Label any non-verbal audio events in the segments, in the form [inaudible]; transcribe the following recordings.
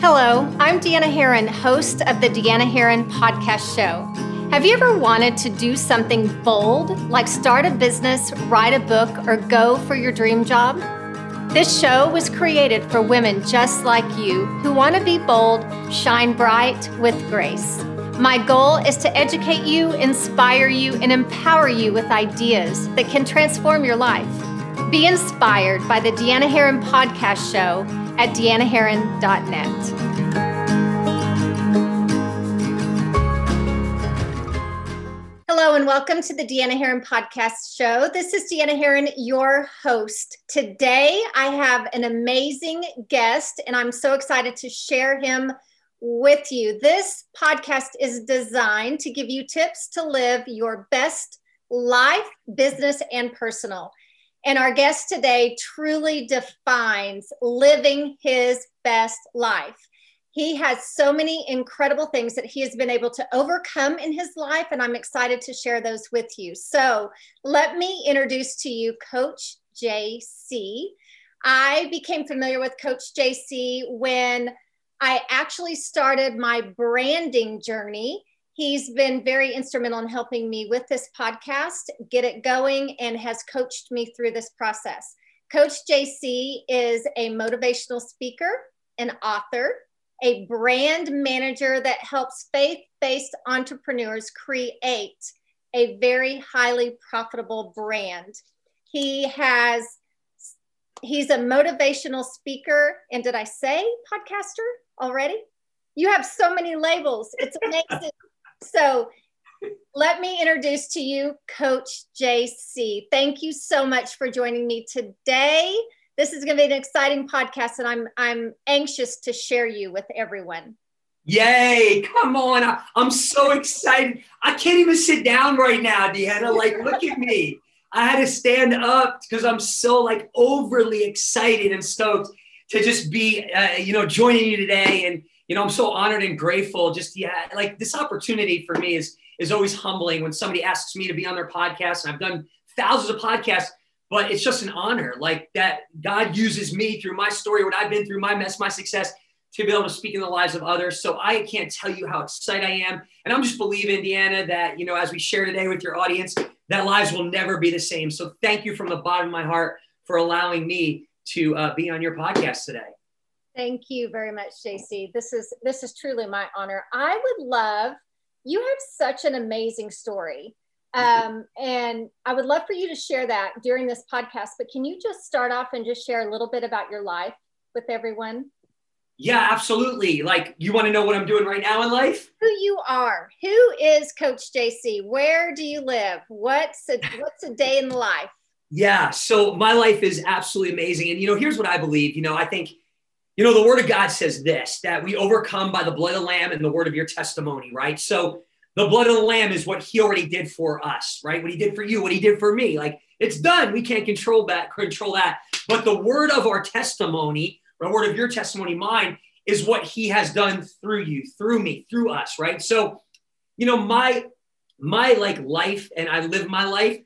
Hello, I'm Deanna Herron, host of the Deanna Herron Podcast Show. Have you ever wanted to do something bold, like start a business, write a book, or go for your dream job? This show was created for women just like you who want to be bold, shine bright with grace. My goal is to educate you, inspire you, and empower you with ideas that can transform your life. Be inspired by the Deanna Herron Podcast Show at deannaherron.net. Hello, and welcome to the Deanna Herron Podcast Show. This is Deanna Herron, your host. Today, I have an amazing guest, and I'm so excited to share him with you. This podcast is designed to give you tips to live your best life, business, and personal. And our guest today truly defines living his best life. He has so many incredible things that he has been able to overcome in his life, and I'm excited to share those with you. So, let me introduce to you Coach JC. I became familiar with Coach JC when I actually started my branding journey He's been very instrumental in helping me with this podcast, get it going, and has coached me through this process. Coach JC is a motivational speaker, an author, a brand manager that helps faith based entrepreneurs create a very highly profitable brand. He has he's a motivational speaker and did I say podcaster already? You have so many labels. It's [laughs] amazing. So let me introduce to you Coach JC. Thank you so much for joining me today. This is going to be an exciting podcast, and I'm I'm anxious to share you with everyone. Yay! Come on, I, am so excited. I can't even sit down right now, Deanna. Like, look at me. I had to stand up because I'm so like overly excited and stoked to just be, uh, you know, joining you today and you know, I'm so honored and grateful. Just yeah, like this opportunity for me is is always humbling when somebody asks me to be on their podcast. And I've done thousands of podcasts, but it's just an honor. Like that God uses me through my story, what I've been through, my mess, my success, to be able to speak in the lives of others. So I can't tell you how excited I am. And I'm just believing, Indiana that you know, as we share today with your audience, that lives will never be the same. So thank you from the bottom of my heart for allowing me to uh, be on your podcast today. Thank you very much, JC. This is this is truly my honor. I would love you have such an amazing story. Um, and I would love for you to share that during this podcast. But can you just start off and just share a little bit about your life with everyone? Yeah, absolutely. Like, you want to know what I'm doing right now in life? Who you are? Who is Coach JC? Where do you live? What's a, what's a day in the life? Yeah, so my life is absolutely amazing. And you know, here's what I believe. You know, I think you know, the word of God says this that we overcome by the blood of the Lamb and the word of your testimony, right? So the blood of the Lamb is what he already did for us, right? What he did for you, what he did for me. Like it's done. We can't control that, control that. But the word of our testimony, or the word of your testimony, mine, is what he has done through you, through me, through us, right? So, you know, my my like life and I live my life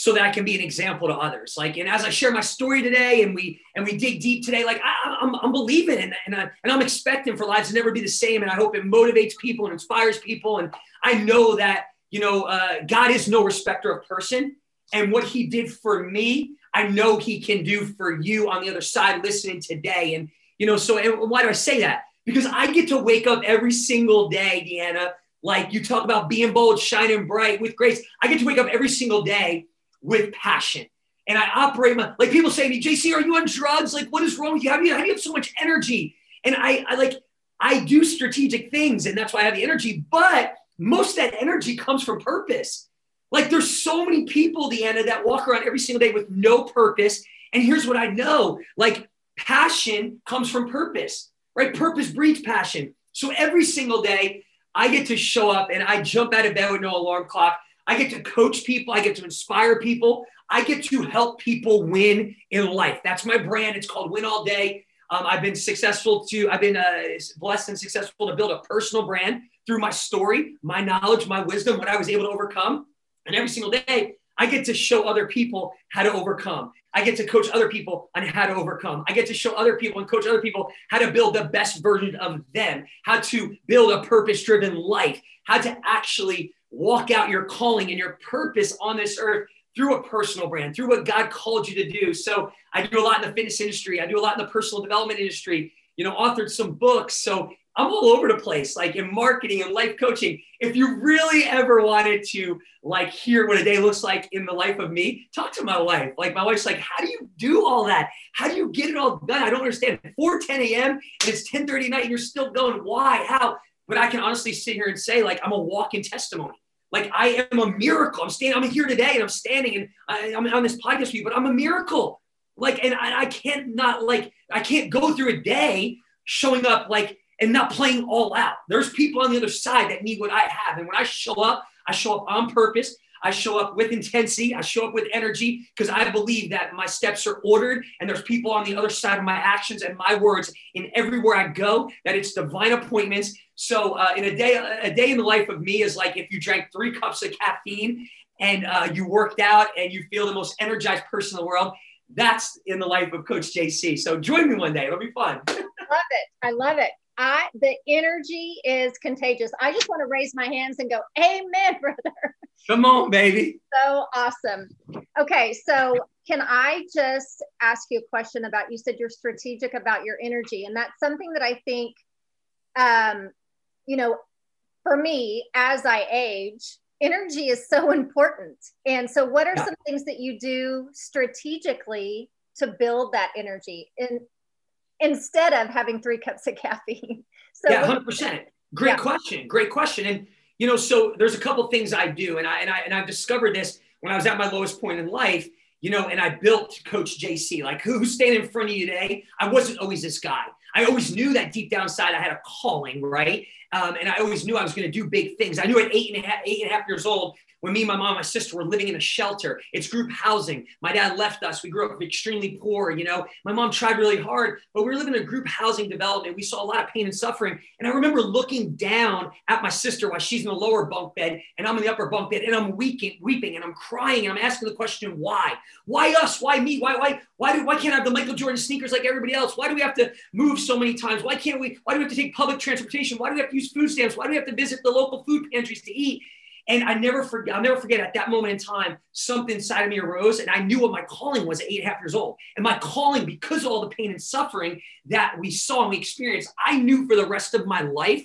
so that I can be an example to others. Like, and as I share my story today and we, and we dig deep today, like I, am I'm, I'm believing and, and, I, and I'm expecting for lives to never be the same. And I hope it motivates people and inspires people. And I know that, you know, uh, God is no respecter of person. And what he did for me, I know he can do for you on the other side listening today. And, you know, so and why do I say that? Because I get to wake up every single day, Deanna, like you talk about being bold, shining bright with grace. I get to wake up every single day with passion. And I operate my, like people say to me, JC, are you on drugs? Like, what is wrong with you? How do you, how do you have so much energy? And I, I like, I do strategic things and that's why I have the energy. But most of that energy comes from purpose. Like there's so many people, Deanna, that walk around every single day with no purpose. And here's what I know like passion comes from purpose, right? Purpose breeds passion. So every single day, I get to show up and I jump out of bed with no alarm clock. I get to coach people. I get to inspire people. I get to help people win in life. That's my brand. It's called Win All Day. Um, I've been successful to, I've been uh, blessed and successful to build a personal brand through my story, my knowledge, my wisdom, what I was able to overcome. And every single day, I get to show other people how to overcome. I get to coach other people on how to overcome. I get to show other people and coach other people how to build the best version of them, how to build a purpose driven life, how to actually walk out your calling and your purpose on this earth through a personal brand, through what God called you to do. So I do a lot in the fitness industry. I do a lot in the personal development industry, you know, authored some books. So I'm all over the place, like in marketing and life coaching. If you really ever wanted to like hear what a day looks like in the life of me, talk to my wife. Like my wife's like, how do you do all that? How do you get it all done? I don't understand. 4 10 a.m. and it's 10 30 night and you're still going, why? How? But I can honestly sit here and say, like, I'm a walking testimony. Like I am a miracle. I'm standing, I'm here today and I'm standing and I, am on this podcast with you, but I'm a miracle. Like, and I, I can't not like, I can't go through a day showing up like and not playing all out. There's people on the other side that need what I have. And when I show up, I show up on purpose. I show up with intensity. I show up with energy because I believe that my steps are ordered and there's people on the other side of my actions and my words in everywhere I go, that it's divine appointments. So uh, in a day, a day in the life of me is like if you drank three cups of caffeine and uh, you worked out and you feel the most energized person in the world. That's in the life of Coach JC. So join me one day. It'll be fun. [laughs] love it. I love it. I the energy is contagious. I just want to raise my hands and go, Amen, brother. Come on, baby. So awesome. Okay, so can I just ask you a question about you said you're strategic about your energy, and that's something that I think um, you know, for me as I age, energy is so [laughs] important. And so what are yeah. some things that you do strategically to build that energy? And instead of having three cups of caffeine. [laughs] So yeah, hundred percent. Great yeah. question. Great question. And you know, so there's a couple things I do, and I and I and I've discovered this when I was at my lowest point in life. You know, and I built Coach JC. Like, who's standing in front of you today? I wasn't always this guy. I always knew that deep down inside I had a calling, right? Um, and I always knew I was going to do big things. I knew at eight and a half, eight and a half years old, when me, my mom, my sister were living in a shelter. It's group housing. My dad left us. We grew up extremely poor. You know, my mom tried really hard, but we were living in a group housing development. We saw a lot of pain and suffering. And I remember looking down at my sister while she's in the lower bunk bed and I'm in the upper bunk bed and I'm weeping, weeping and I'm crying and I'm asking the question, why? Why us? Why me? Why, why, why do, why can't I have the Michael Jordan sneakers like everybody else? Why do we have to move so many times? Why can't we, why do we have to take public transportation? Why do we have to use food stamps? Why do we have to visit the local food pantries to eat? And I never forget, I'll never forget at that moment in time, something inside of me arose and I knew what my calling was at eight and a half years old. And my calling, because of all the pain and suffering that we saw and we experienced, I knew for the rest of my life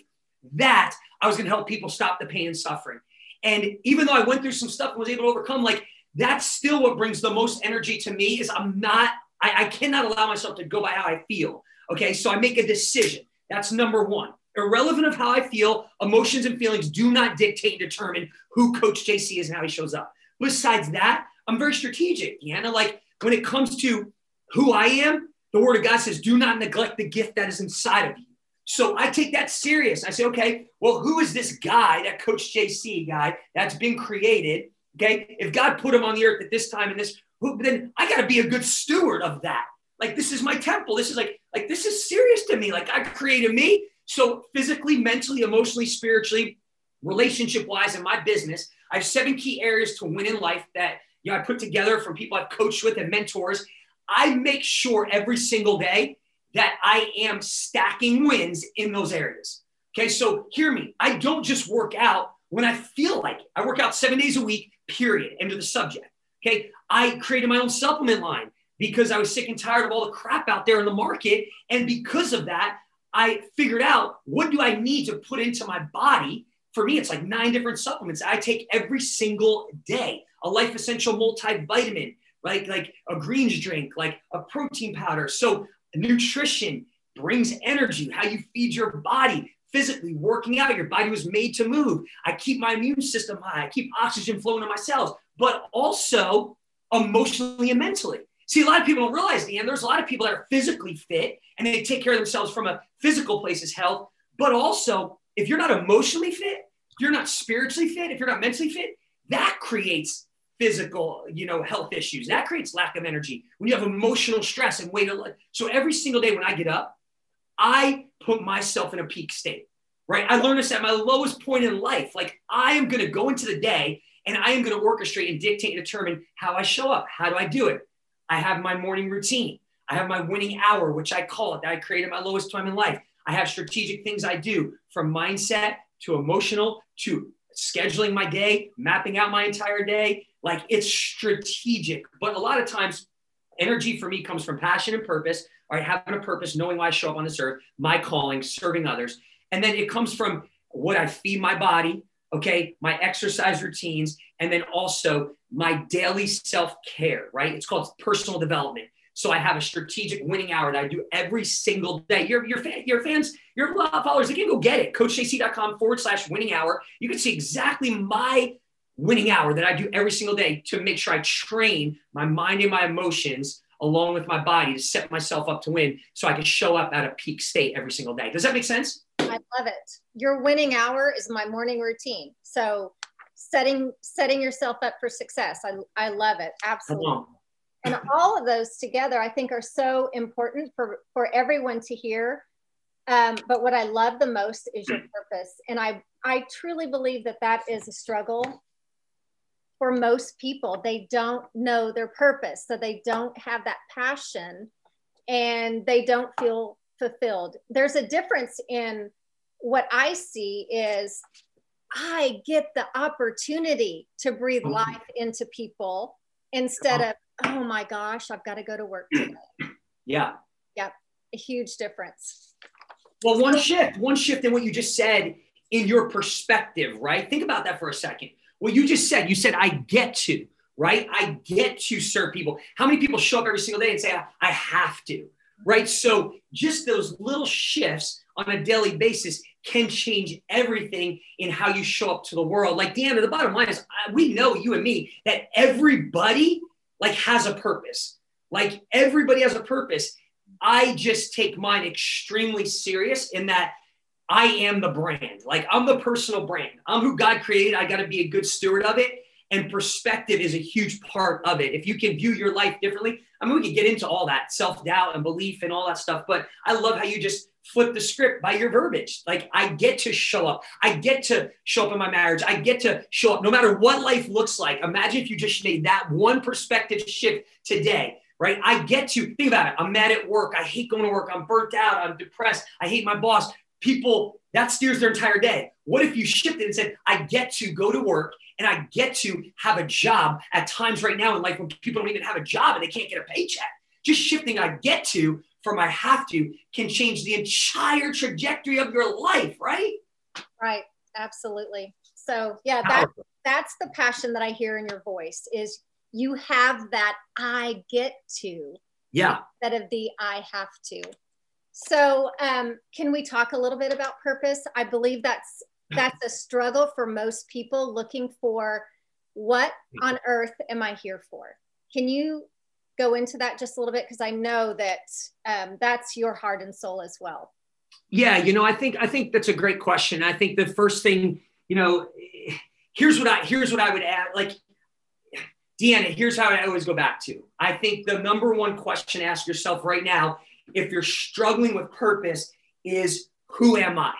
that I was going to help people stop the pain and suffering. And even though I went through some stuff and was able to overcome, like that's still what brings the most energy to me is I'm not, I, I cannot allow myself to go by how I feel. Okay. So I make a decision. That's number one irrelevant of how I feel, emotions and feelings do not dictate and determine who Coach JC is and how he shows up. Besides that, I'm very strategic, Deanna. Like when it comes to who I am, the word of God says, do not neglect the gift that is inside of you. So I take that serious. I say, okay, well, who is this guy, that Coach JC guy that's been created? Okay. If God put him on the earth at this time and this, then I got to be a good steward of that. Like this is my temple. This is like, like this is serious to me. Like God created me. So, physically, mentally, emotionally, spiritually, relationship wise, in my business, I have seven key areas to win in life that you know I put together from people I've coached with and mentors. I make sure every single day that I am stacking wins in those areas. Okay, so hear me. I don't just work out when I feel like it. I work out seven days a week, period. End of the subject. Okay, I created my own supplement line because I was sick and tired of all the crap out there in the market. And because of that, I figured out what do I need to put into my body. For me, it's like nine different supplements I take every single day. A life essential multivitamin, right? like a greens drink, like a protein powder. So nutrition brings energy. How you feed your body physically, working out. Your body was made to move. I keep my immune system high. I keep oxygen flowing to my cells, but also emotionally and mentally. See, a lot of people don't realize, Dan, there's a lot of people that are physically fit and they take care of themselves from a physical place as health. But also, if you're not emotionally fit, if you're not spiritually fit, if you're not mentally fit, that creates physical, you know, health issues. That creates lack of energy. When you have emotional stress and weight, so every single day when I get up, I put myself in a peak state, right? I learned this at my lowest point in life. Like I am going to go into the day And I am going to orchestrate and dictate and determine how I show up. How do I do it? I have my morning routine. I have my winning hour, which I call it, that I create at my lowest time in life. I have strategic things I do from mindset to emotional to scheduling my day, mapping out my entire day. Like it's strategic. But a lot of times, energy for me comes from passion and purpose, all right, having a purpose, knowing why I show up on this earth, my calling, serving others. And then it comes from what I feed my body, okay, my exercise routines, and then also my daily self care, right? It's called personal development. So I have a strategic winning hour that I do every single day. Your, your, your fans, your followers, they can go get it. CoachJC.com forward slash winning hour. You can see exactly my winning hour that I do every single day to make sure I train my mind and my emotions along with my body to set myself up to win so I can show up at a peak state every single day. Does that make sense? I love it. Your winning hour is my morning routine. So setting setting yourself up for success. I, I love it. Absolutely. And all of those together i think are so important for for everyone to hear. Um, but what i love the most is your purpose. And i i truly believe that that is a struggle for most people. They don't know their purpose so they don't have that passion and they don't feel fulfilled. There's a difference in what i see is i get the opportunity to breathe mm-hmm. life into people instead of oh my gosh, I've got to go to work [clears throat] today. Yeah. Yep. A huge difference. Well, one shift, one shift in what you just said in your perspective, right? Think about that for a second. What you just said, you said, I get to, right? I get to serve people. How many people show up every single day and say, I have to, right? So just those little shifts on a daily basis can change everything in how you show up to the world. Like, Deanna, the bottom line is we know you and me that everybody like has a purpose. Like everybody has a purpose. I just take mine extremely serious in that I am the brand. Like I'm the personal brand. I'm who God created. I got to be a good steward of it. And perspective is a huge part of it. If you can view your life differently, I mean, we can get into all that self doubt and belief and all that stuff. But I love how you just flip the script by your verbiage. Like I get to show up. I get to show up in my marriage. I get to show up no matter what life looks like. Imagine if you just made that one perspective shift today, right? I get to think about it. I'm mad at work. I hate going to work. I'm burnt out. I'm depressed. I hate my boss. People, that steers their entire day. What if you shifted and said, I get to go to work and I get to have a job at times right now in life when people don't even have a job and they can't get a paycheck? Just shifting, I get to from I have to can change the entire trajectory of your life, right? Right. Absolutely. So yeah, that that's the passion that I hear in your voice is you have that I get to. Yeah. Instead of the I have to. So um, can we talk a little bit about purpose? I believe that's that's a struggle for most people looking for what on earth am I here for? Can you go into that just a little bit because I know that um, that's your heart and soul as well. Yeah, you know, I think I think that's a great question. I think the first thing, you know, here's what I here's what I would add. Like, Deanna, here's how I always go back to. I think the number one question ask yourself right now, if you're struggling with purpose, is who am I?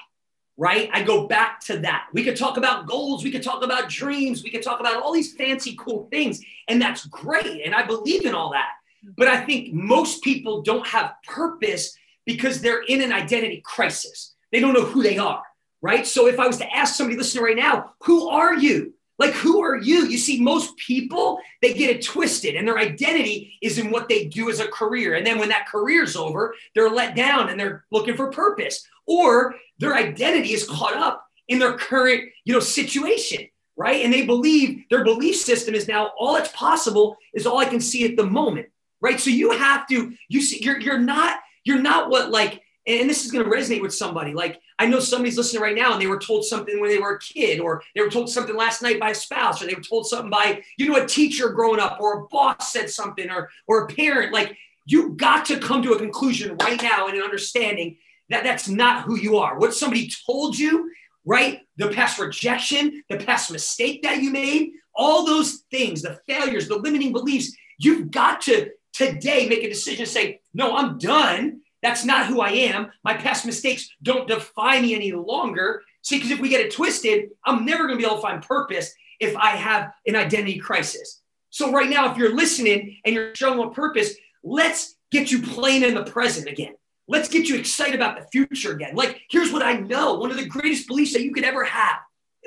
Right? I go back to that. We could talk about goals, we could talk about dreams, we could talk about all these fancy, cool things, and that's great. And I believe in all that. But I think most people don't have purpose because they're in an identity crisis. They don't know who they are, right? So if I was to ask somebody listening right now, who are you? Like, who are you? You see, most people, they get it twisted, and their identity is in what they do as a career. And then when that career's over, they're let down and they're looking for purpose, or their identity is caught up in their current, you know, situation, right? And they believe their belief system is now all that's possible is all I can see at the moment, right? So you have to, you see, you're you're not you're not what like, and this is going to resonate with somebody. Like, I know somebody's listening right now and they were told something when they were a kid, or they were told something last night by a spouse, or they were told something by, you know, a teacher growing up, or a boss said something, or, or a parent. Like, you got to come to a conclusion right now and an understanding that that's not who you are. What somebody told you, right? The past rejection, the past mistake that you made, all those things, the failures, the limiting beliefs, you've got to today make a decision say, no, I'm done. That's not who I am. My past mistakes don't define me any longer. See, because if we get it twisted, I'm never going to be able to find purpose if I have an identity crisis. So, right now, if you're listening and you're showing on purpose, let's get you playing in the present again. Let's get you excited about the future again. Like, here's what I know one of the greatest beliefs that you could ever have.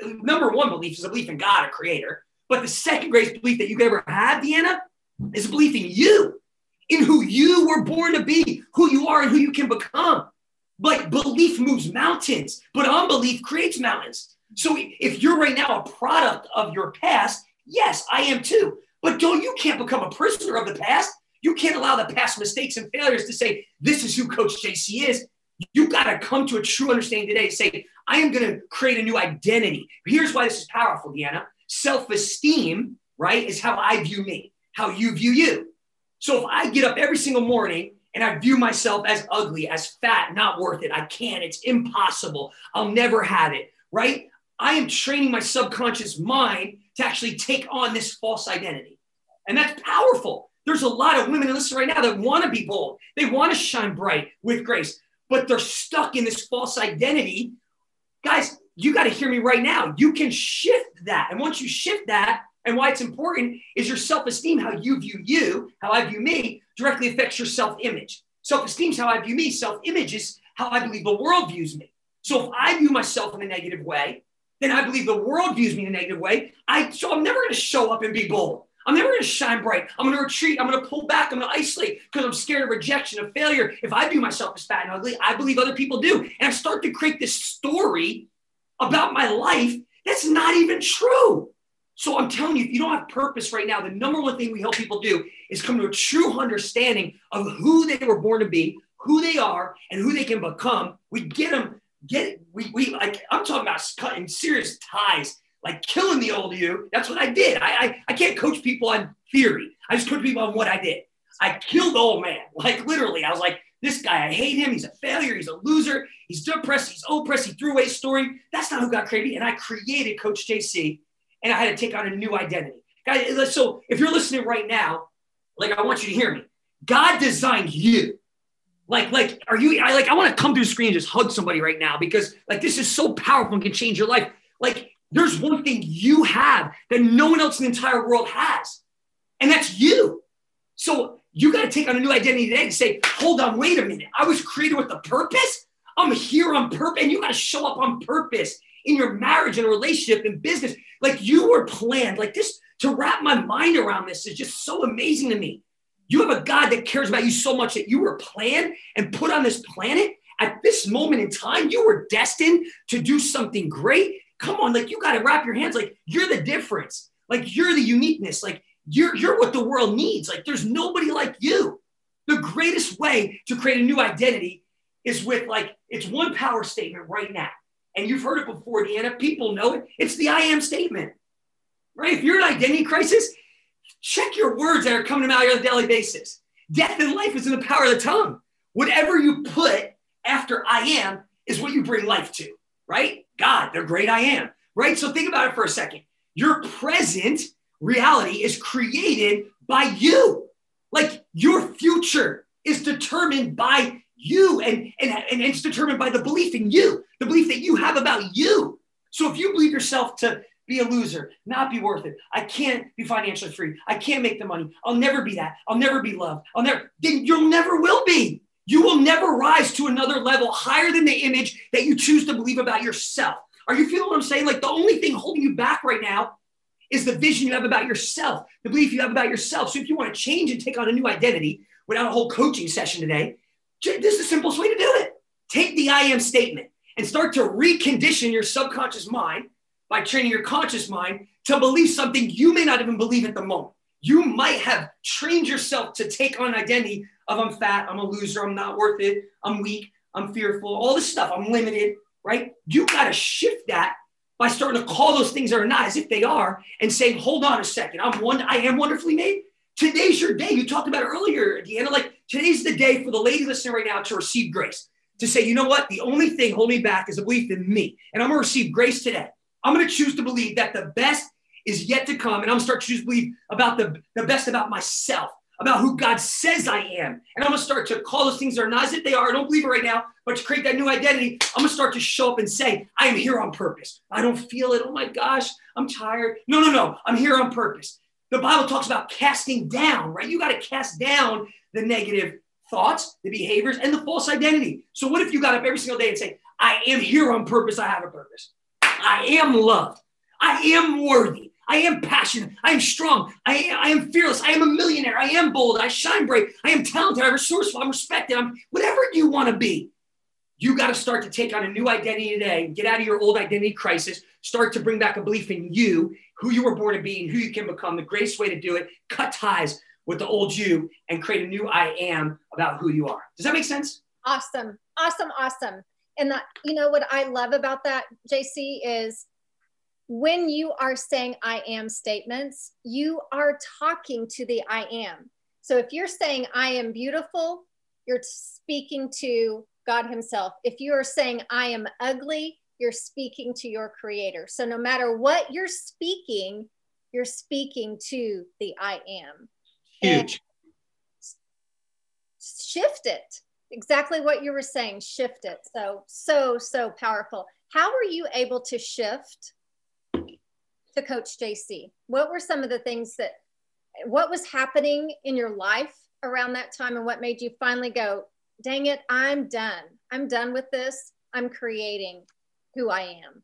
Number one belief is a belief in God, a creator. But the second greatest belief that you could ever have, Deanna, is a belief in you, in who you were born to be, who you are, and who you can become. Like belief moves mountains, but unbelief creates mountains. So if you're right now a product of your past, yes, I am too. But don't you can't become a prisoner of the past. You can't allow the past mistakes and failures to say, this is who Coach JC is. You got to come to a true understanding today to say, I am going to create a new identity. Here's why this is powerful, Deanna. Self esteem, right, is how I view me, how you view you. So if I get up every single morning and I view myself as ugly, as fat, not worth it, I can't, it's impossible, I'll never have it, right? I am training my subconscious mind to actually take on this false identity. And that's powerful. There's a lot of women listening right now that want to be bold. They want to shine bright with grace, but they're stuck in this false identity. Guys, you got to hear me right now. You can shift that. And once you shift that, and why it's important is your self esteem, how you view you, how I view me, directly affects your self image. Self esteem is how I view me. Self image is how I believe the world views me. So if I view myself in a negative way, then I believe the world views me in a negative way. I so I'm never going to show up and be bold. I'm never going to shine bright. I'm going to retreat. I'm going to pull back. I'm going to isolate because I'm scared of rejection, of failure. If I view myself as fat and ugly, I believe other people do. And I start to create this story about my life that's not even true. So I'm telling you, if you don't have purpose right now, the number one thing we help people do is come to a true understanding of who they were born to be, who they are, and who they can become. We get them, get we we like I'm talking about cutting serious ties, like killing the old you. That's what I did. I I, I can't coach people on theory. I just coach people on what I did. I killed the old man, [laughs] like literally. I was like, this guy, I hate him. He's a failure. He's a loser. He's depressed. He's oppressed. He threw away his story. That's not who God created. And I created Coach JC and I had to take on a new identity. Guys, so if you're listening right now, like I want you to hear me. God designed you. Like, like, are you? I like. I want to come through the screen and just hug somebody right now because, like, this is so powerful and can change your life. Like, there's one thing you have that no one else in the entire world has, and that's you. So you got to take on a new identity today and say, hold on, wait a minute. I was created with a purpose. I'm here on purpose, and you got to show up on purpose in your marriage and relationship and business. Like you were planned. Like this to wrap my mind around this is just so amazing to me. You have a God that cares about you so much that you were planned and put on this planet at this moment in time. You were destined to do something great. Come on, like you got to wrap your hands. Like you're the difference. Like you're the uniqueness. Like you're you're what the world needs. Like there's nobody like you. The greatest way to create a new identity is with like it's one power statement right now and you've heard it before, Deanna, people know it. It's the I am statement, right? If you're an identity crisis, check your words that are coming out on a daily basis. Death and life is in the power of the tongue. Whatever you put after I am is what you bring life to, right? God, the great I am, right? So think about it for a second. Your present reality is created by you. Like your future is determined by you and, and, and it's determined by the belief in you, the belief that you have about you. So if you believe yourself to be a loser, not be worth it, I can't be financially free, I can't make the money, I'll never be that, I'll never be loved, I'll never, then you'll never will be. You will never rise to another level higher than the image that you choose to believe about yourself. Are you feeling what I'm saying? Like the only thing holding you back right now is the vision you have about yourself, the belief you have about yourself. So if you want to change and take on a new identity without a whole coaching session today, this is the simplest way to do it. Take the I am statement and start to recondition your subconscious mind by training your conscious mind to believe something you may not even believe at the moment. You might have trained yourself to take on identity of I'm fat, I'm a loser, I'm not worth it, I'm weak, I'm fearful, all this stuff, I'm limited, right? You got to shift that by starting to call those things that are not as if they are and saying, hold on a second, I'm one, I am wonderfully made. Today's your day. You talked about earlier, Deanna, like Today's the day for the lady listening right now to receive grace, to say, you know what? The only thing holding me back is a belief in me. And I'm going to receive grace today. I'm going to choose to believe that the best is yet to come. And I'm going to start to choose to believe about the, the best about myself, about who God says I am. And I'm gonna start to call those things that are not as if they are. I don't believe it right now, but to create that new identity, I'm gonna start to show up and say, I am here on purpose. I don't feel it. Oh my gosh, I'm tired. No, no, no. I'm here on purpose. The Bible talks about casting down, right? You got to cast down the negative thoughts, the behaviors, and the false identity. So, what if you got up every single day and say, I am here on purpose. I have a purpose. I am loved. I am worthy. I am passionate. I am strong. I am, I am fearless. I am a millionaire. I am bold. I shine bright. I am talented. I'm resourceful. I'm respected. I'm whatever you want to be. You got to start to take on a new identity today. Get out of your old identity crisis. Start to bring back a belief in you, who you were born to be, and who you can become. The greatest way to do it, cut ties with the old you and create a new I am about who you are. Does that make sense? Awesome. Awesome. Awesome. And that, you know, what I love about that, JC, is when you are saying I am statements, you are talking to the I am. So if you're saying I am beautiful, you're speaking to God Himself. If you are saying I am ugly, you're speaking to your creator. So no matter what you're speaking, you're speaking to the I am. Huge. Shift it. Exactly what you were saying shift it. So so so powerful. How were you able to shift to coach jc what were some of the things that what was happening in your life around that time and what made you finally go dang it i'm done. I'm done with this. I'm creating who i am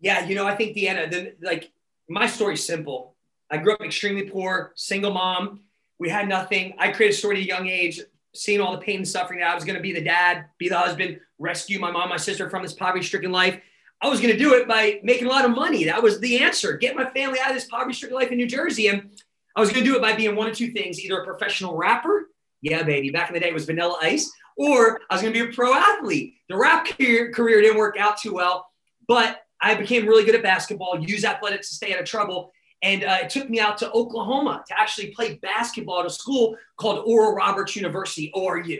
yeah you know i think deanna the, like my story's simple i grew up extremely poor single mom we had nothing i created a story at a young age seeing all the pain and suffering that I was going to be the dad, be the husband, rescue my mom, my sister from this poverty stricken life. I was going to do it by making a lot of money. That was the answer. Get my family out of this poverty stricken life in New Jersey. And I was going to do it by being one of two things either a professional rapper. Yeah, baby. Back in the day, it was Vanilla Ice. Or I was going to be a pro athlete. The rap career, career didn't work out too well, but I became really good at basketball, use athletics to stay out of trouble. And uh, it took me out to Oklahoma to actually play basketball at a school called Oral Roberts University, ORU.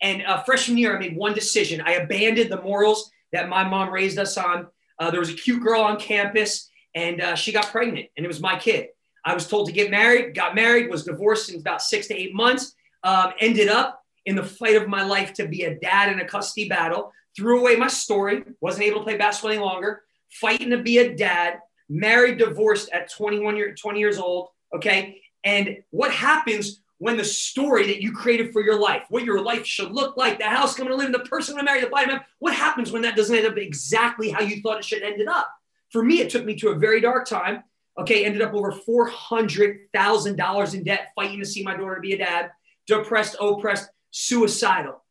And uh, freshman year, I made one decision. I abandoned the morals that my mom raised us on. Uh, there was a cute girl on campus, and uh, she got pregnant, and it was my kid. I was told to get married, got married, was divorced in about six to eight months, um, ended up in the fight of my life to be a dad in a custody battle, threw away my story, wasn't able to play basketball any longer, fighting to be a dad, married, divorced at 21 year, 20 years old. Okay. And what happens when the story that you created for your life, what your life should look like, the house coming to live in, the person to marry, the body what happens when that doesn't end up exactly how you thought it should ended up? For me, it took me to a very dark time. Okay, ended up over $400,000 in debt fighting to see my daughter be a dad, depressed, oppressed, suicidal.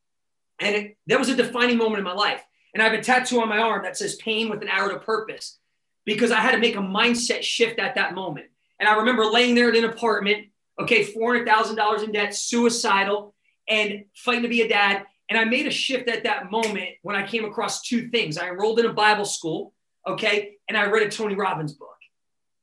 And it, that was a defining moment in my life. And I have a tattoo on my arm that says pain with an arrow to purpose because I had to make a mindset shift at that moment. And I remember laying there in an apartment, okay, $400,000 in debt, suicidal, and fighting to be a dad. And I made a shift at that moment when I came across two things. I enrolled in a Bible school, okay, and I read a Tony Robbins book.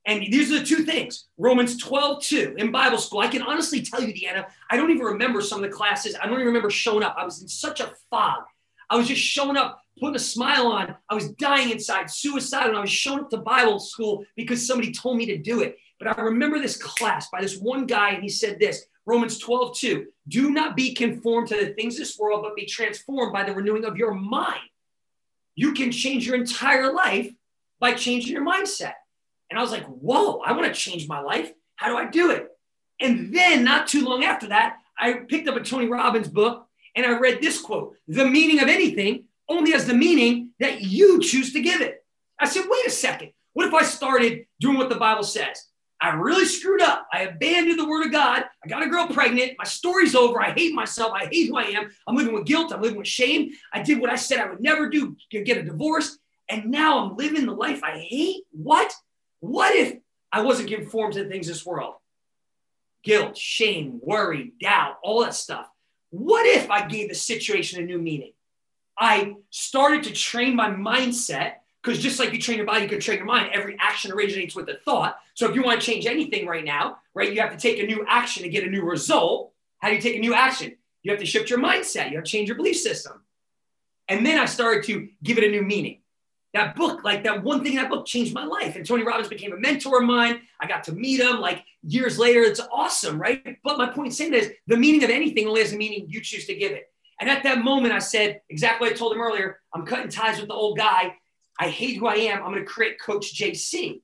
And these are the two things Romans 12, 2 in Bible school. I can honestly tell you, Deanna, I don't even remember some of the classes. I don't even remember showing up. I was in such a fog. I was just showing up putting a smile on. I was dying inside, suicidal, I was showing up to Bible school because somebody told me to do it. But I remember this class by this one guy, and he said this Romans 12, 2. Do not be conformed to the things of this world, but be transformed by the renewing of your mind. You can change your entire life by changing your mindset. And I was like, whoa, I want to change my life. How do I do it? And then, not too long after that, I picked up a Tony Robbins book and I read this quote The meaning of anything only has the meaning that you choose to give it. I said, wait a second. What if I started doing what the Bible says? I really screwed up. I abandoned the word of God. I got a girl pregnant. My story's over. I hate myself. I hate who I am. I'm living with guilt. I'm living with shame. I did what I said I would never do, get a divorce. And now I'm living the life I hate. What? What if I wasn't conformed to the things this world? Guilt, shame, worry, doubt, all that stuff. What if I gave the situation a new meaning? I started to train my mindset because just like you train your body, you can train your mind. Every action originates with a thought. So if you want to change anything right now, right, you have to take a new action to get a new result. How do you take a new action? You have to shift your mindset. You have to change your belief system. And then I started to give it a new meaning. That book, like that one thing in that book changed my life. And Tony Robbins became a mentor of mine. I got to meet him. Like years later, it's awesome, right? But my point saying is the meaning of anything only has a meaning you choose to give it. And at that moment, I said exactly what I told him earlier I'm cutting ties with the old guy. I hate who I am. I'm going to create Coach JC.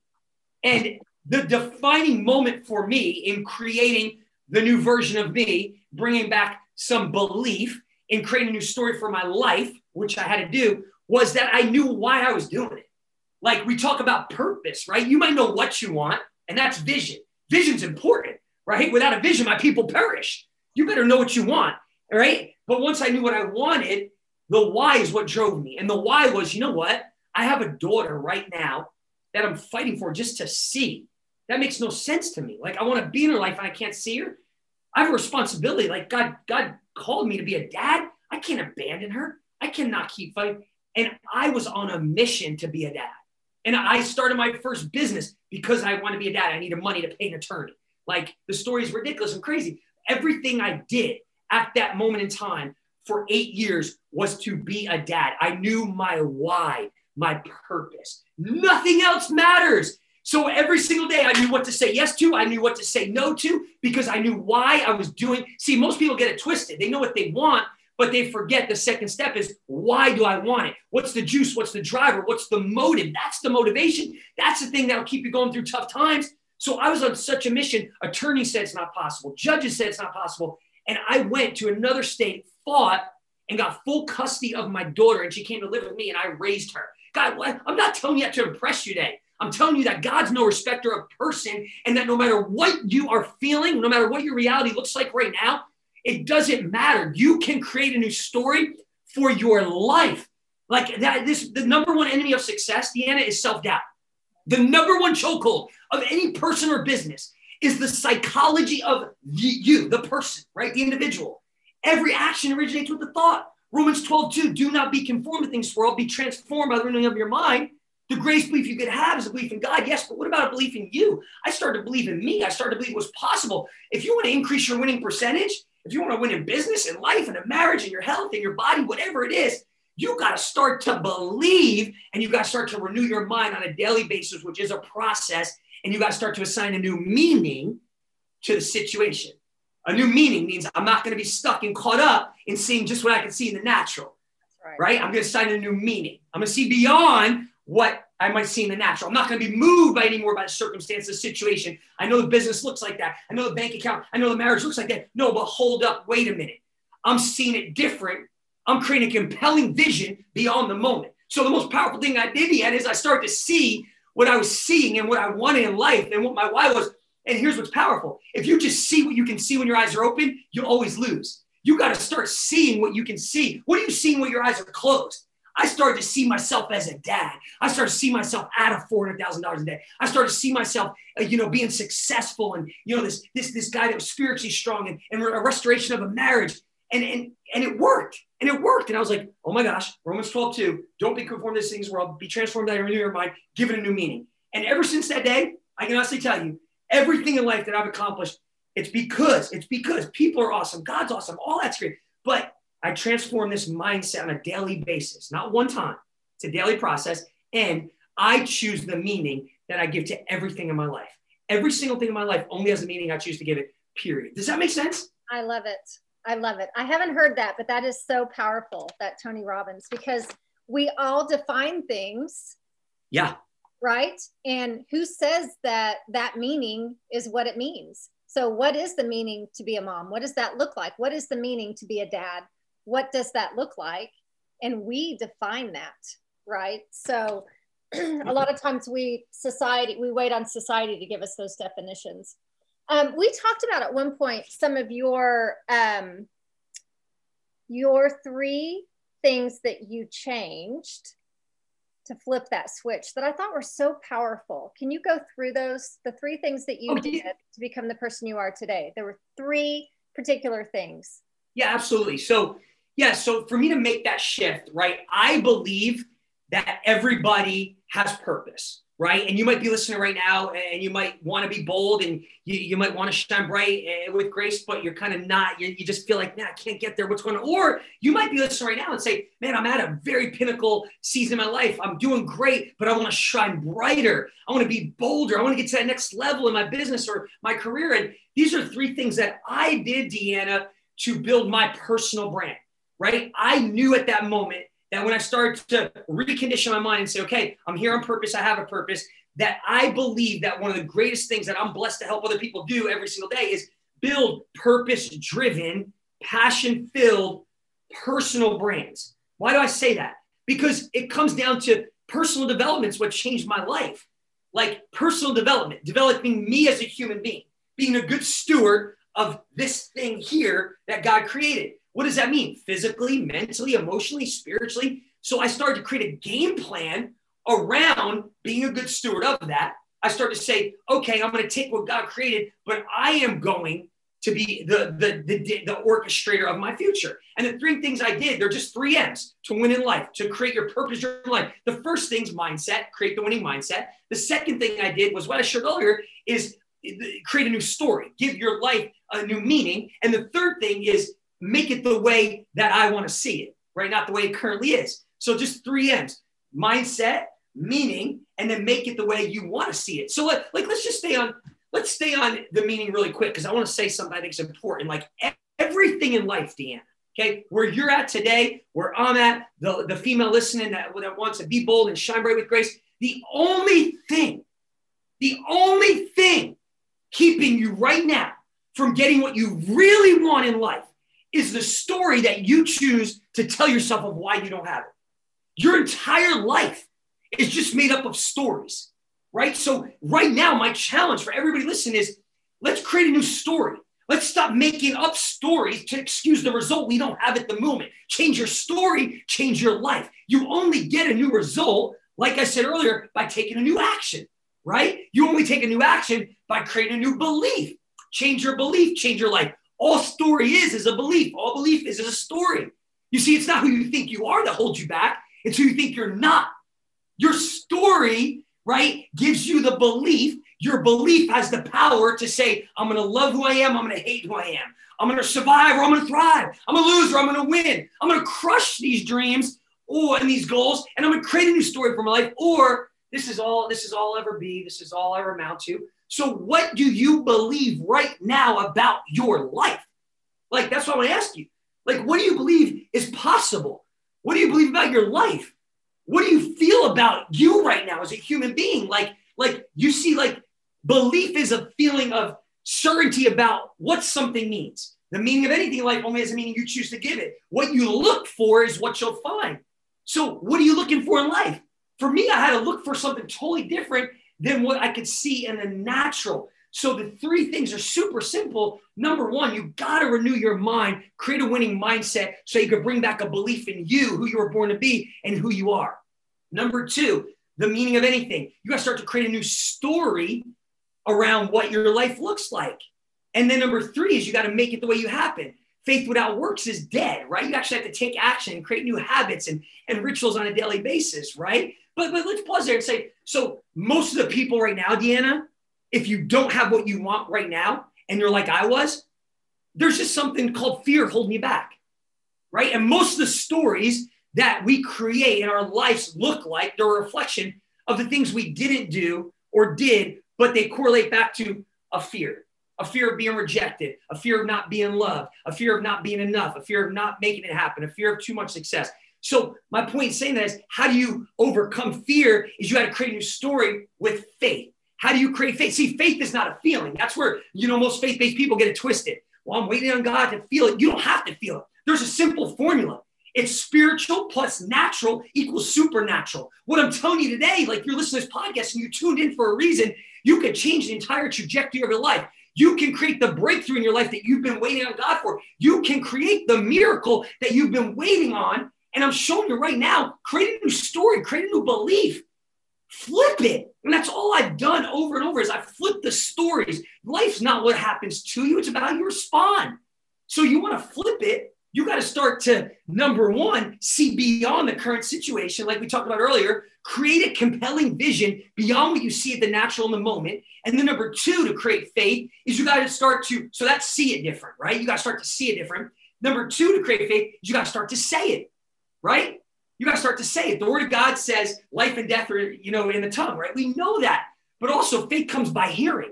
And the defining moment for me in creating the new version of me, bringing back some belief in creating a new story for my life, which I had to do, was that I knew why I was doing it. Like we talk about purpose, right? You might know what you want, and that's vision. Vision's important, right? Without a vision, my people perish. You better know what you want, right? But once I knew what I wanted, the why is what drove me. And the why was, you know what? I have a daughter right now that I'm fighting for just to see. That makes no sense to me. Like I want to be in her life and I can't see her. I have a responsibility. Like God, God called me to be a dad. I can't abandon her. I cannot keep fighting. And I was on a mission to be a dad. And I started my first business because I want to be a dad. I needed money to pay an attorney. Like the story is ridiculous and crazy. Everything I did at that moment in time for eight years was to be a dad. I knew my why, my purpose. Nothing else matters. So every single day, I knew what to say yes to. I knew what to say no to because I knew why I was doing. See, most people get it twisted. They know what they want, but they forget the second step is why do I want it? What's the juice? What's the driver? What's the motive? That's the motivation. That's the thing that'll keep you going through tough times. So I was on such a mission. Attorney said it's not possible. Judges said it's not possible. And I went to another state, fought, and got full custody of my daughter. And she came to live with me, and I raised her. God, I'm not telling you that to impress you today. I'm telling you that God's no respecter of person, and that no matter what you are feeling, no matter what your reality looks like right now, it doesn't matter. You can create a new story for your life. Like that, this the number one enemy of success, Deanna, is self-doubt. The number one chokehold of any person or business is the psychology of you, the person, right? The individual. Every action originates with the thought. Romans 12, 2, do not be conformed to things world, be transformed by the renewing of your mind the greatest belief you could have is a belief in God, yes, but what about a belief in you? I started to believe in me. I started to believe it was possible. If you want to increase your winning percentage, if you want to win in business in life in a marriage in your health in your body, whatever it is, you got to start to believe and you got to start to renew your mind on a daily basis, which is a process. And you got to start to assign a new meaning to the situation. A new meaning means I'm not going to be stuck and caught up in seeing just what I can see in the natural. Right. right. I'm going to assign a new meaning. I'm going to see beyond what I might see in the natural. I'm not going to be moved by anymore by the circumstance, the situation. I know the business looks like that. I know the bank account. I know the marriage looks like that. No, but hold up. Wait a minute. I'm seeing it different. I'm creating a compelling vision beyond the moment. So the most powerful thing I did yet is I started to see what I was seeing and what I wanted in life and what my why was. And here's what's powerful. If you just see what you can see when your eyes are open, you'll always lose. You got to start seeing what you can see. What are you seeing when your eyes are closed? I started to see myself as a dad. I started to see myself out of four hundred thousand dollars a day. I started to see myself, uh, you know, being successful and you know this this this guy that was spiritually strong and, and a restoration of a marriage. And and and it worked. And it worked. And I was like, oh my gosh, Romans 12, 2, don't be conformed to these things I'll be transformed by your your mind, give it a new meaning. And ever since that day, I can honestly tell you, everything in life that I've accomplished, it's because, it's because people are awesome, God's awesome, all that's great. But I transform this mindset on a daily basis, not one time. It's a daily process. And I choose the meaning that I give to everything in my life. Every single thing in my life only has a meaning I choose to give it, period. Does that make sense? I love it. I love it. I haven't heard that, but that is so powerful, that Tony Robbins, because we all define things. Yeah. Right. And who says that that meaning is what it means? So, what is the meaning to be a mom? What does that look like? What is the meaning to be a dad? what does that look like? And we define that, right? So [clears throat] a lot of times we society we wait on society to give us those definitions. Um, we talked about at one point some of your um, your three things that you changed to flip that switch that I thought were so powerful. Can you go through those? The three things that you oh, did to become the person you are today. There were three particular things. Yeah, absolutely. So yeah. So for me to make that shift, right, I believe that everybody has purpose. Right? And you might be listening right now and you might want to be bold and you, you might want to shine bright eh, with grace, but you're kind of not. You, you just feel like, man, I can't get there. What's going on? Or you might be listening right now and say, man, I'm at a very pinnacle season in my life. I'm doing great, but I want to shine brighter. I want to be bolder. I want to get to that next level in my business or my career. And these are three things that I did, Deanna, to build my personal brand, right? I knew at that moment that when I start to recondition my mind and say, okay, I'm here on purpose, I have a purpose, that I believe that one of the greatest things that I'm blessed to help other people do every single day is build purpose driven, passion filled personal brands. Why do I say that? Because it comes down to personal development is what changed my life. Like personal development, developing me as a human being, being a good steward of this thing here that God created. What does that mean? Physically, mentally, emotionally, spiritually. So I started to create a game plan around being a good steward of that. I started to say, okay, I'm going to take what God created, but I am going to be the, the, the, the orchestrator of my future. And the three things I did, they're just three M's to win in life, to create your purpose driven life. The first thing's mindset, create the winning mindset. The second thing I did was what I shared earlier is eh, create a new story, give your life a new meaning. And the third thing is make it the way that I want to see it, right? Not the way it currently is. So just three M's mindset, meaning, and then make it the way you want to see it. So like, like let's just stay on, let's stay on the meaning really quick because I want to say something I think is important. Like everything in life, Deanna, okay, where you're at today, where I'm at, the, the female listening that, that wants to be bold and shine bright with grace, the only thing, the only thing keeping you right now from getting what you really want in life is the story that you choose to tell yourself of why you don't have it. Your entire life is just made up of stories, right? So, right now, my challenge for everybody listening is let's create a new story. Let's stop making up stories to excuse the result we don't have at the moment. Change your story, change your life. You only get a new result, like I said earlier, by taking a new action, right? You only take a new action by creating a new belief. Change your belief, change your life. All story is is a belief. All belief is is a story. You see, it's not who you think you are that holds you back. It's who you think you're not. Your story, right, gives you the belief. Your belief has the power to say, I'm going to love who I am. I'm going to hate who I am. I'm going to survive or I'm going to thrive. I'm going to lose or I'm going to win. I'm going to crush these dreams or and these goals, and I'm going to create a new story for my life. Or this is all this is all I'll ever be. This is all I ever amount to. So, what do you believe right now about your life? Like, that's what I ask you. Like, what do you believe is possible? What do you believe about your life? What do you feel about you right now as a human being? Like, like you see, like belief is a feeling of certainty about what something means. The meaning of anything in life only has a meaning you choose to give it. What you look for is what you'll find. So, what are you looking for in life? For me, I had to look for something totally different than what I could see in the natural. So the three things are super simple. Number one, you got to renew your mind, create a winning mindset so you can bring back a belief in you, who you were born to be, and who you are. Number two, the meaning of anything. You got to start to create a new story around what your life looks like. And then number three is you got to make it the way you happen. Faith without works is dead, right? You actually have to take action and create new habits and, and rituals on a daily basis, right? But, but let's pause there and say so, most of the people right now, Deanna, if you don't have what you want right now and you're like I was, there's just something called fear holding you back, right? And most of the stories that we create in our lives look like they're a reflection of the things we didn't do or did, but they correlate back to a fear a fear of being rejected, a fear of not being loved, a fear of not being enough, a fear of not making it happen, a fear of too much success. So my point in saying that is how do you overcome fear is you got to create a new story with faith. How do you create faith? See, faith is not a feeling. That's where, you know, most faith-based people get it twisted. Well, I'm waiting on God to feel it. You don't have to feel it. There's a simple formula. It's spiritual plus natural equals supernatural. What I'm telling you today, like you're listening to this podcast and you tuned in for a reason, you can change the entire trajectory of your life. You can create the breakthrough in your life that you've been waiting on God for. You can create the miracle that you've been waiting on and I'm showing you right now, create a new story, create a new belief, flip it. And that's all I've done over and over is I flip the stories. Life's not what happens to you. It's about how you respond. So you want to flip it. you got to start to number one, see beyond the current situation, like we talked about earlier, create a compelling vision beyond what you see at the natural in the moment. And then number two, to create faith, is you got to start to, so that's see it different, right? You got to start to see it different. Number two, to create faith, is you got to start to say it, right? You got to start to say it. The word of God says life and death are, you know, in the tongue, right? We know that. But also faith comes by hearing.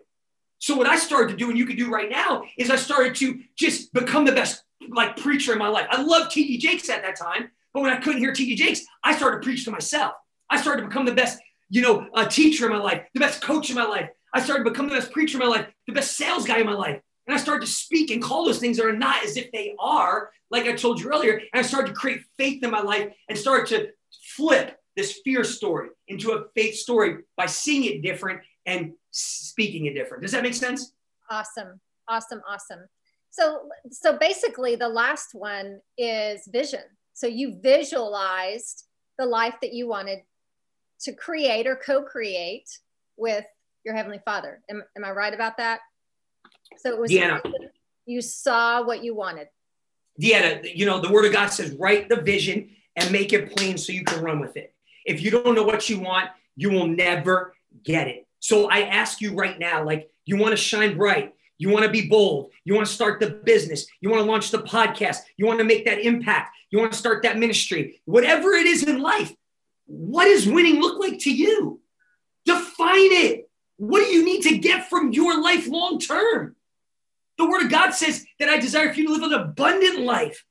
So what I started to do, and you can do right now, is I started to just become the best like preacher in my life. I loved TD Jakes at that time, but when I couldn't hear TD Jakes, I started to preach to myself. I started to become the best, you know, a teacher in my life, the best coach in my life. I started to become the best preacher in my life, the best sales guy in my life. And I started to speak and call those things that are not as if they are, like I told you earlier. And I started to create faith in my life and started to flip this fear story into a faith story by seeing it different and speaking it different. Does that make sense? Awesome. Awesome. Awesome. So, so basically, the last one is vision. So you visualized the life that you wanted to create or co-create with your heavenly Father. Am, am I right about that? So it was Deanna. you saw what you wanted. Deanna, you know the Word of God says, write the vision and make it plain so you can run with it. If you don't know what you want, you will never get it. So I ask you right now, like you want to shine bright you want to be bold. You want to start the business. You want to launch the podcast. You want to make that impact. You want to start that ministry. Whatever it is in life, what does winning look like to you? Define it. What do you need to get from your life long term? The word of God says that I desire for you to live an abundant life.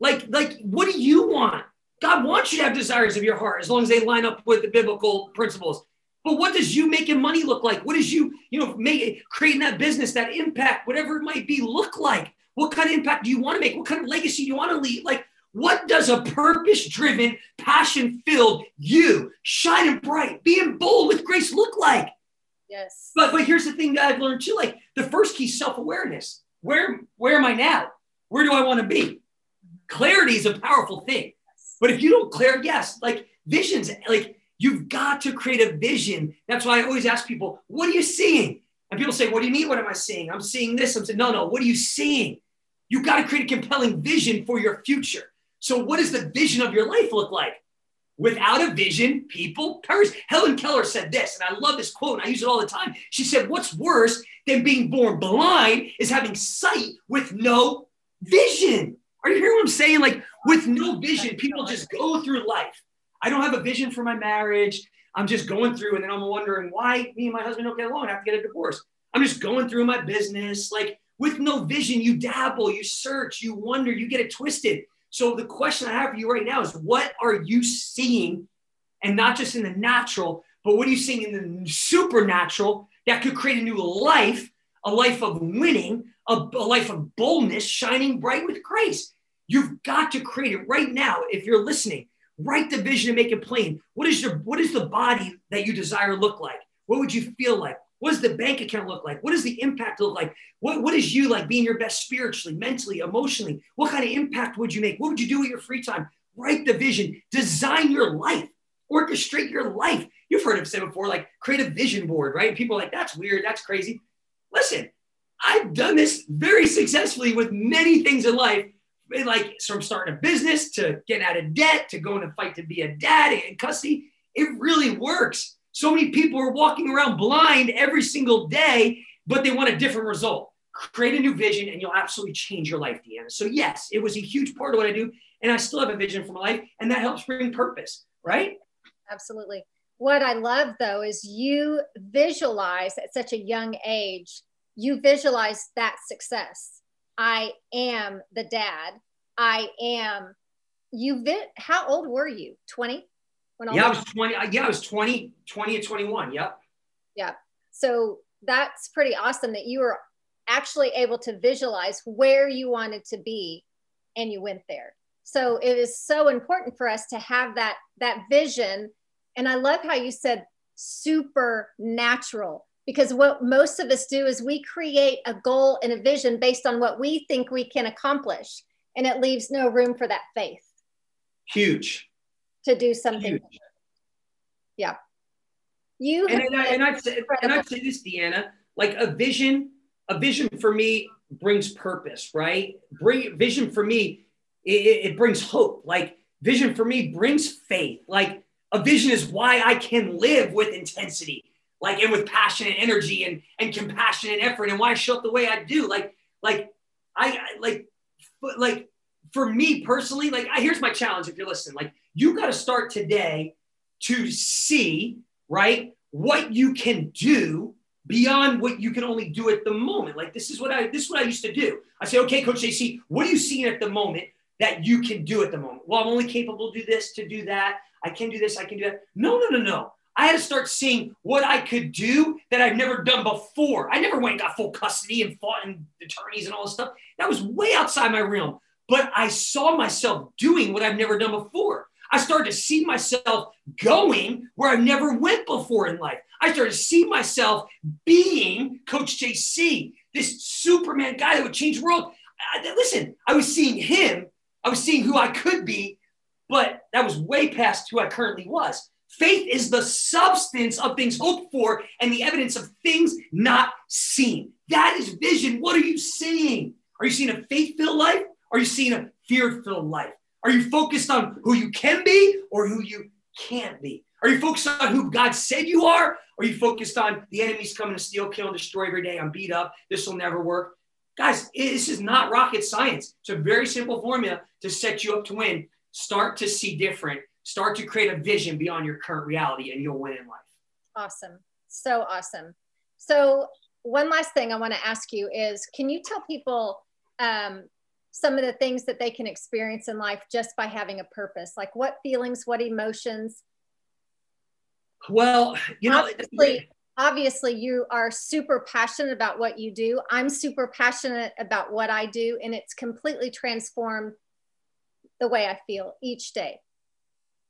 Like, like, what do you want? God wants you to have desires of your heart as long as they line up with the biblical principles. But what does you making money look like? What does you, you know, make creating that business, that impact, whatever it might be, look like? What kind of impact do you want to make? What kind of legacy do you want to leave? Like, what does a purpose driven, passion filled you, shining bright, being bold with grace look like? Yes. But but here's the thing that I've learned too. Like the first key, self-awareness. Where where am I now? Where do I want to be? Clarity is a powerful thing. But if you don't clear, yes, like visions, like You've got to create a vision. That's why I always ask people, what are you seeing? And people say, what do you mean? What am I seeing? I'm seeing this. I'm saying, no, no, what are you seeing? You've got to create a compelling vision for your future. So, what does the vision of your life look like? Without a vision, people perish. Helen Keller said this, and I love this quote, and I use it all the time. She said, What's worse than being born blind is having sight with no vision. Are you hearing what I'm saying? Like, with no vision, people just go through life I don't have a vision for my marriage. I'm just going through, and then I'm wondering why me and my husband don't get along. I have to get a divorce. I'm just going through my business. Like with no vision, you dabble, you search, you wonder, you get it twisted. So the question I have for you right now is what are you seeing? And not just in the natural, but what are you seeing in the supernatural that could create a new life, a life of winning, a, a life of boldness, shining bright with grace? You've got to create it right now if you're listening. Write the vision and make it plain. What is your what is the body that you desire look like? What would you feel like? What does the bank account look like? What does the impact look like? What, what is you like being your best spiritually, mentally, emotionally? What kind of impact would you make? What would you do with your free time? Write the vision, design your life, orchestrate your life. You've heard it said before, like create a vision board, right? People are like, that's weird, that's crazy. Listen, I've done this very successfully with many things in life eh, like from starting a business to getting out of debt to going to fight to be a dad and custody. It really works. So many people are walking around blind every single day, but they want a different result. Create a new vision and you'll absolutely change your life, Deanna. So, yes, it was a huge part of what I do. And I still have a vision for my life, and that helps bring purpose, right? Absolutely. What I love though is you visualize at such a young age, you visualize that success I am the dad. I am you bit how old were you 20 when yeah i was 20 yeah i was 20 20 and 21 yep. Yeah so that's pretty awesome that you were actually able to visualize where you wanted to be and you went there. So it is so important for us to have that that vision. And i love how you said supernatural because what most of us do is we create a goal and a vision based on what we think we can accomplish and it leaves no room for that faith. Huge to do something huge. yeah you and, and, I, and I'd say, and I'd say this deanna like a vision a vision for me brings purpose right bring vision for me it, it brings hope. Like vision for me brings faith. Like a vision is why I can live with intensity, like and with passion and energy and and compassion and effort, and why I show up the way I do. Like like I, like like for me personally, like I, here's my challenge. If you're listening, like you got to start today to see right what you can do beyond what you can only do at the moment. Like this is what I this is what I used to do. I say, okay, Coach JC, what are you seeing at the moment that you can do at the moment? Well, I'm only capable to do this, to do that. I can do this, I can do that. No, no, no, no. I had to start seeing what I could do that I've never done before. I never went and got full custody and fought in attorneys and all this stuff. That was way outside my realm. But I saw myself doing what I've never done before. I started to see myself going where I never went before in life. I started to see myself being Coach JC, this Superman guy that would change the world. I, listen, I was seeing him, I was seeing who I could be, but that was way past who I currently was. Faith is the substance of things hoped for and the evidence of things not seen. That is vision. What are you seeing? Are you seeing a faith filled life? Are you seeing a fear filled life? Are you focused on who you can be or who you can't be? Are you focused on who God said you are? Are you focused on the enemy's coming to steal, kill, and destroy every day? I'm beat up. This will never work. Guys, this is not rocket science. It's a very simple formula to set you up to win. Start to see different. Start to create a vision beyond your current reality, and you'll win in life. Awesome. So awesome. So, one last thing I want to ask you is can you tell people um, some of the things that they can experience in life just by having a purpose? Like what feelings, what emotions? Well, you know, obviously, obviously you are super passionate about what you do. I'm super passionate about what I do, and it's completely transformed the way I feel each day.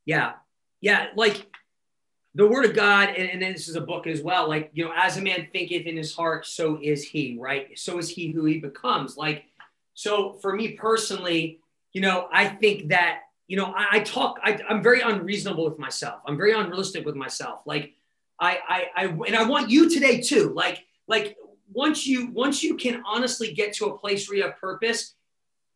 Yeah. Yeah. Like the word of God, and, and this is a book as well. Like, you know, as a man thinketh in his heart, so is he, right? So is he who he becomes. Like, so for me personally, you know, I think that, you know, I, I talk, I, I'm very unreasonable with myself. I'm very unrealistic with myself. Like I, I, I, and I want you today too. Like, like once you, once you can honestly get to a place where you have purpose,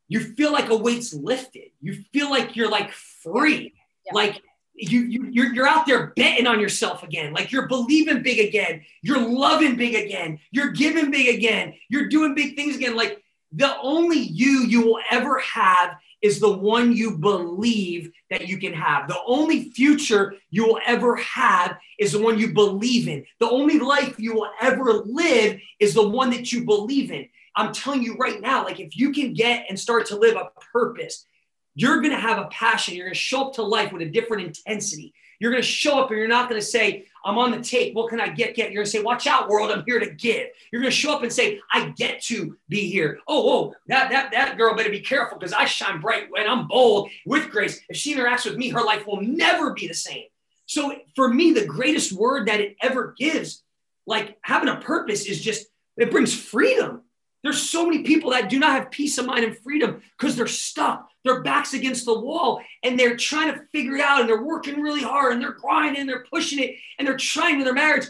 you feel like a weight's lifted. You feel like you're like free. Yeah. Like you, you you're, you're out there betting on yourself again like you're believing big again you're loving big again you're giving big again you're doing big things again like the only you you will ever have is the one you believe that you can have. The only future you will ever have is the one you believe in. The only life you will ever live is the one that you believe in. I'm telling you right now, like if you can get and start to live a purpose, you're going to have a passion. You're going to show up to life with a different intensity. You're going to show up and you're not going to say, I'm on the tape. What can I get? Get. You're to say, watch out, world. I'm here to give. You're to show up and say, I get to be here. Oh, oh, that, that, that girl better be careful because I shine bright and I'm bold with grace. If she interacts with me, her life will never be the same. So for me, the greatest word that it ever gives, like having a purpose is just, it brings freedom. There's so many people that do not have peace of mind and freedom because they're stuck. Their backs against the wall and they're trying to figure it out and they're working really hard and they're grinding and they're pushing it and they're trying in their marriage,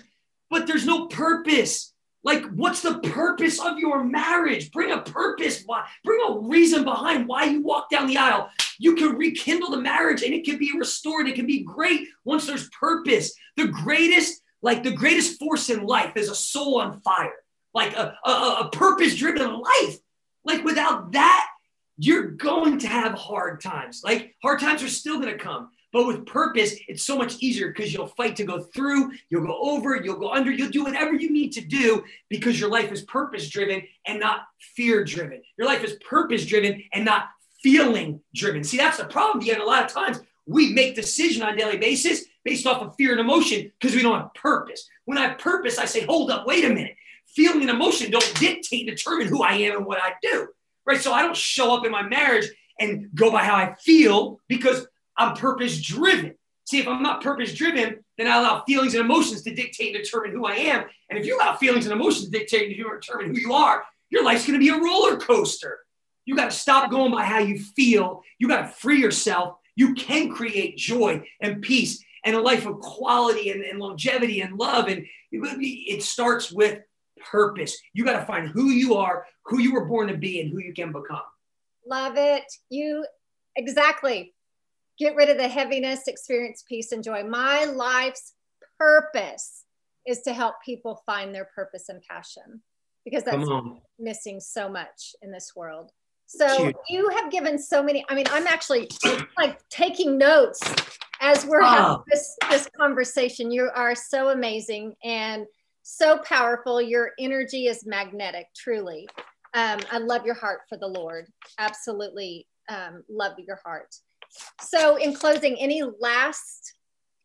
but there's no purpose. Like, what's the purpose of your marriage? Bring a purpose, Why? bring a reason behind why you walk down the aisle. You can rekindle the marriage and it can be restored. It can be great once there's purpose. The greatest, like the greatest force in life is a soul on fire like a, a, a purpose driven life. Like without that, you're going to have hard times. Like hard times are still going to come. But with purpose, it's so much easier because you'll fight to go through, you'll go over, you'll go under, you'll do whatever you need to do because your life is purpose driven and not fear driven. Your life is purpose driven and not feeling driven. See, that's the problem. Again, a lot of times we make decision on a daily basis based off of fear and emotion because we don't have purpose. When I have purpose, I say, hold up, wait a minute feeling and emotion don't dictate determine who I am and what I do. Right. So I don't show up in my marriage and go by how I feel because I'm purpose driven. See, if I'm not purpose driven, then I allow feelings and emotions to dictate and determine who I am. And if you allow feelings and emotions to dictate and determine who you are, your life's going to be a roller coaster. You got to stop going by how you feel. You got to free yourself. You can create joy and peace and a life of quality and, and longevity and love. And it starts with purpose. You got to find who you are, who you were born to be, and who you can become. Love it. You Exactly. Get rid of the heaviness, experience peace and joy. My life's purpose is to help people find their purpose and passion because that's missing so much in this world. So Cute. you have given so many. I mean, I'm actually like taking notes as we're ah. having this this conversation. You are so amazing and so powerful. Your energy is magnetic, truly. Um, I love your heart for the Lord. Absolutely um, love your heart. So, in closing, any last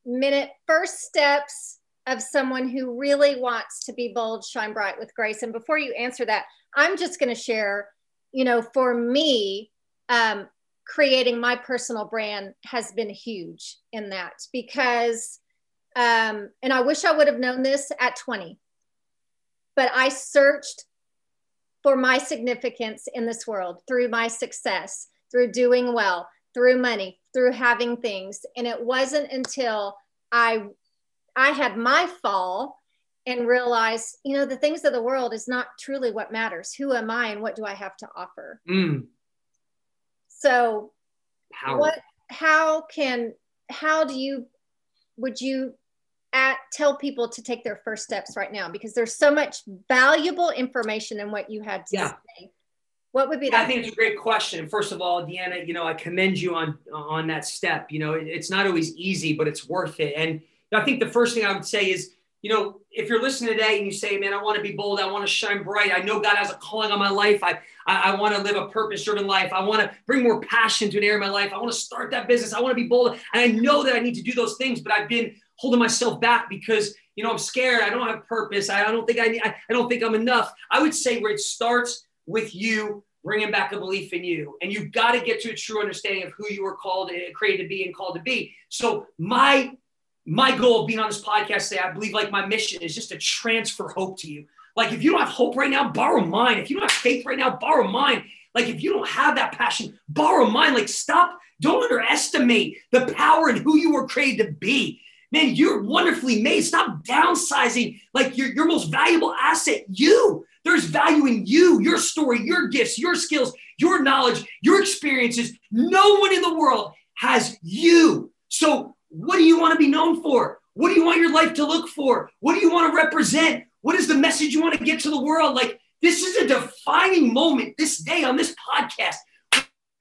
minute first steps of someone who really wants to be bold, shine bright with grace? And before you answer that, I'm just going to share, you know, for me, um, creating my personal brand has been huge in that because, um, and I wish I would have known this at 20, but I searched for my significance in this world through my success, through doing well, through money, through having things. And it wasn't until I I had my fall and realized, you know, the things of the world is not truly what matters. Who am I and what do I have to offer? Mm. So Power. what how can how do you would you at tell people to take their first steps right now because there's so much valuable information in what you had to yeah. say what would be that? I think it's a great question. First of all, Deanna, you know, I commend you on on that step. You know, it, it's not always easy, but it's worth it. And I think the first thing I would say is, you know, if you're listening today and you say, "Man, I want to be bold. I want to shine bright. I know God has a calling on my life. I I, I want to live a purpose-driven life. I want to bring more passion to an area of my life. I want to start that business. I want to be bold. And I know that I need to do those things, but I've been holding myself back because you know I'm scared. I don't have purpose. I, I don't think I, need, I I don't think I'm enough. I would say where it starts with you bringing back a belief in you. And you've got to get to a true understanding of who you were called, eh, created to be, and called to be. So my my goal of being on this podcast today, I believe, like my mission is just to transfer hope to you. Like if you don't have hope right now, borrow mine. If you don't have faith right now, borrow mine. Like if you don't have that passion, borrow mine. Like stop. Don't underestimate the power and who you were created to be. Man, you're wonderfully made. Stop downsizing like your, your most valuable asset, you. There's value in you, your story, your gifts, your skills, your knowledge, your experiences. No one in the world has you. So, what do you want to be known for? What do you want your life to look for? What do you want to represent? What is the message you want to get to the world? Like, this is a defining moment this day on this podcast.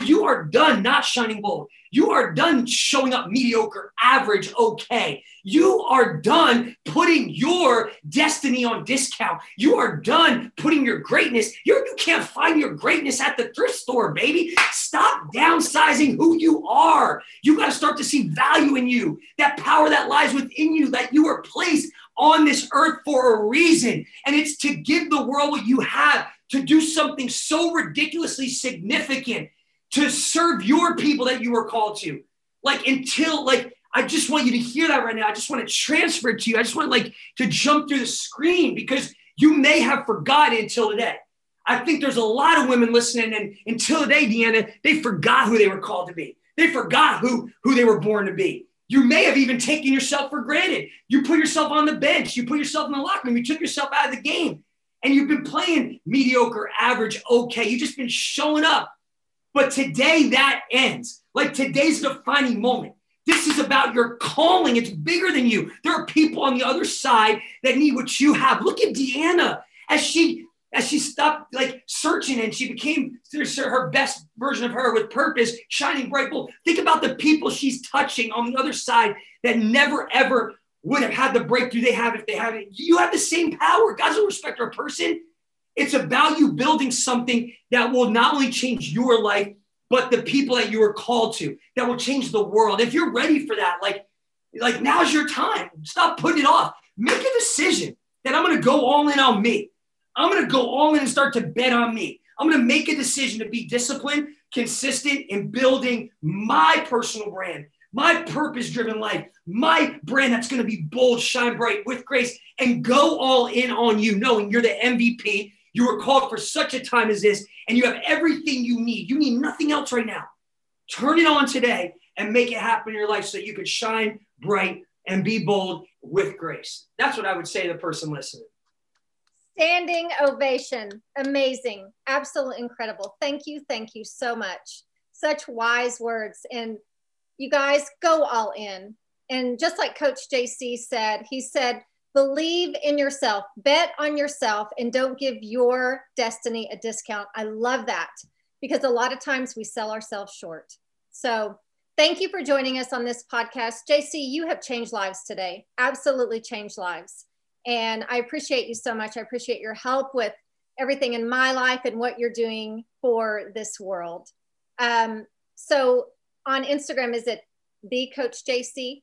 You are done not shining bold. You are done showing up mediocre, average, okay. You are done putting your destiny on discount. You are done putting your greatness. You're, you can't find your greatness at the thrift store, baby. Stop downsizing who you are. You got to start to see value in you, that power that lies within you, that you are placed on this earth for a reason. And it's to give the world what you have, to do something so ridiculously significant to serve your people that you were called to. Like until like I just want you to hear that right now. I just want to transfer it to you. I just want like to jump through the screen because you may have forgotten until today. I think there's a lot of women listening, and until today, Deanna, they forgot who they were called to be. They forgot who who they were born to be. You may have even taken yourself for granted. You put yourself on the bench. You put yourself in the locker room. You took yourself out of the game, and you've been playing mediocre, average, okay. You've just been showing up but today that ends. Like today's defining moment. This is about your calling. It's bigger than you. There are people on the other side that need what you have. Look at Deanna as she as she stopped like searching and she became her best version of her with purpose, shining bright. Think about the people she's touching on the other side that never ever would have had the breakthrough they have if they haven't. You have the same power. God's a respecter of person. It's about you building something that will not only change your life, but the people that you are called to, that will change the world. If you're ready for that, like, like now's your time. Stop putting it off. Make a decision that I'm going to go all in on me. I'm going to go all in and start to bet on me. I'm going to make a decision to be disciplined, consistent in building my personal brand, my purpose driven life, my brand that's going to be bold, shine bright with grace, and go all in on you, knowing you're the MVP you were called for such a time as this, and you have everything you need. You need nothing else right now. Turn it on today and make it happen in your life so that you can shine bright and be bold with grace. That's what I would say to the person listening. Standing ovation. Amazing. Absolutely incredible. Thank you. Thank you so much. Such wise words. And you guys go all in. And just like Coach JC said, he said, believe in yourself, bet on yourself, and don't give your destiny a discount. I love that because a lot of times we sell ourselves short. So, thank you for joining us on this podcast. JC, you have changed lives today, absolutely changed lives. And I appreciate you so much. I appreciate your help with everything in my life and what you're doing for this world. Um, so, on Instagram, is it the Coach JC?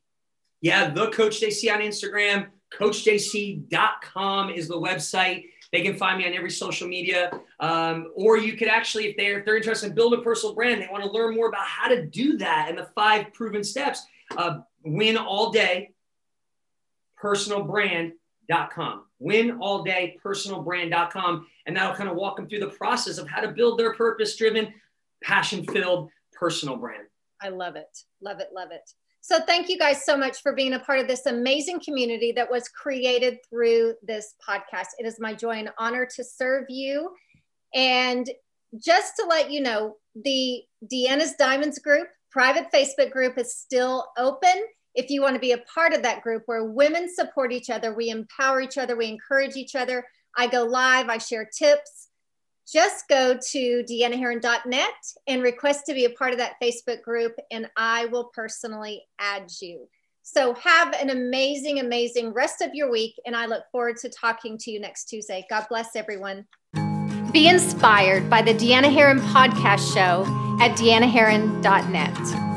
Yeah, the Coach JC on Instagram. CoachJC.com is the website. They can find me on every social media. Um, or you could actually, if they're, if they're interested in building a personal brand, they want to learn more about how to do that and the five proven steps, uh, win all day, personalbrand.com. Win all day, personalbrand.com. And that'll kind of walk them through the process of how to build their purpose driven, passion filled personal brand. I love it. Love it. Love it. So thank you guys so much for being a part of this amazing community that was created through this podcast. It is my joy and honor to serve you. And just to let you know, the Deanna's Diamonds group, private Facebook group is still open. If you want to be a part of that group where women support each other, we empower each other, we encourage each other. I go live, I share tips, just go to deannaherron.net and request to be a part of that Facebook group, and I will personally add you. So, have an amazing, amazing rest of your week, and I look forward to talking to you next Tuesday. God bless everyone. Be inspired by the Deanna Herron podcast show at deannaherron.net.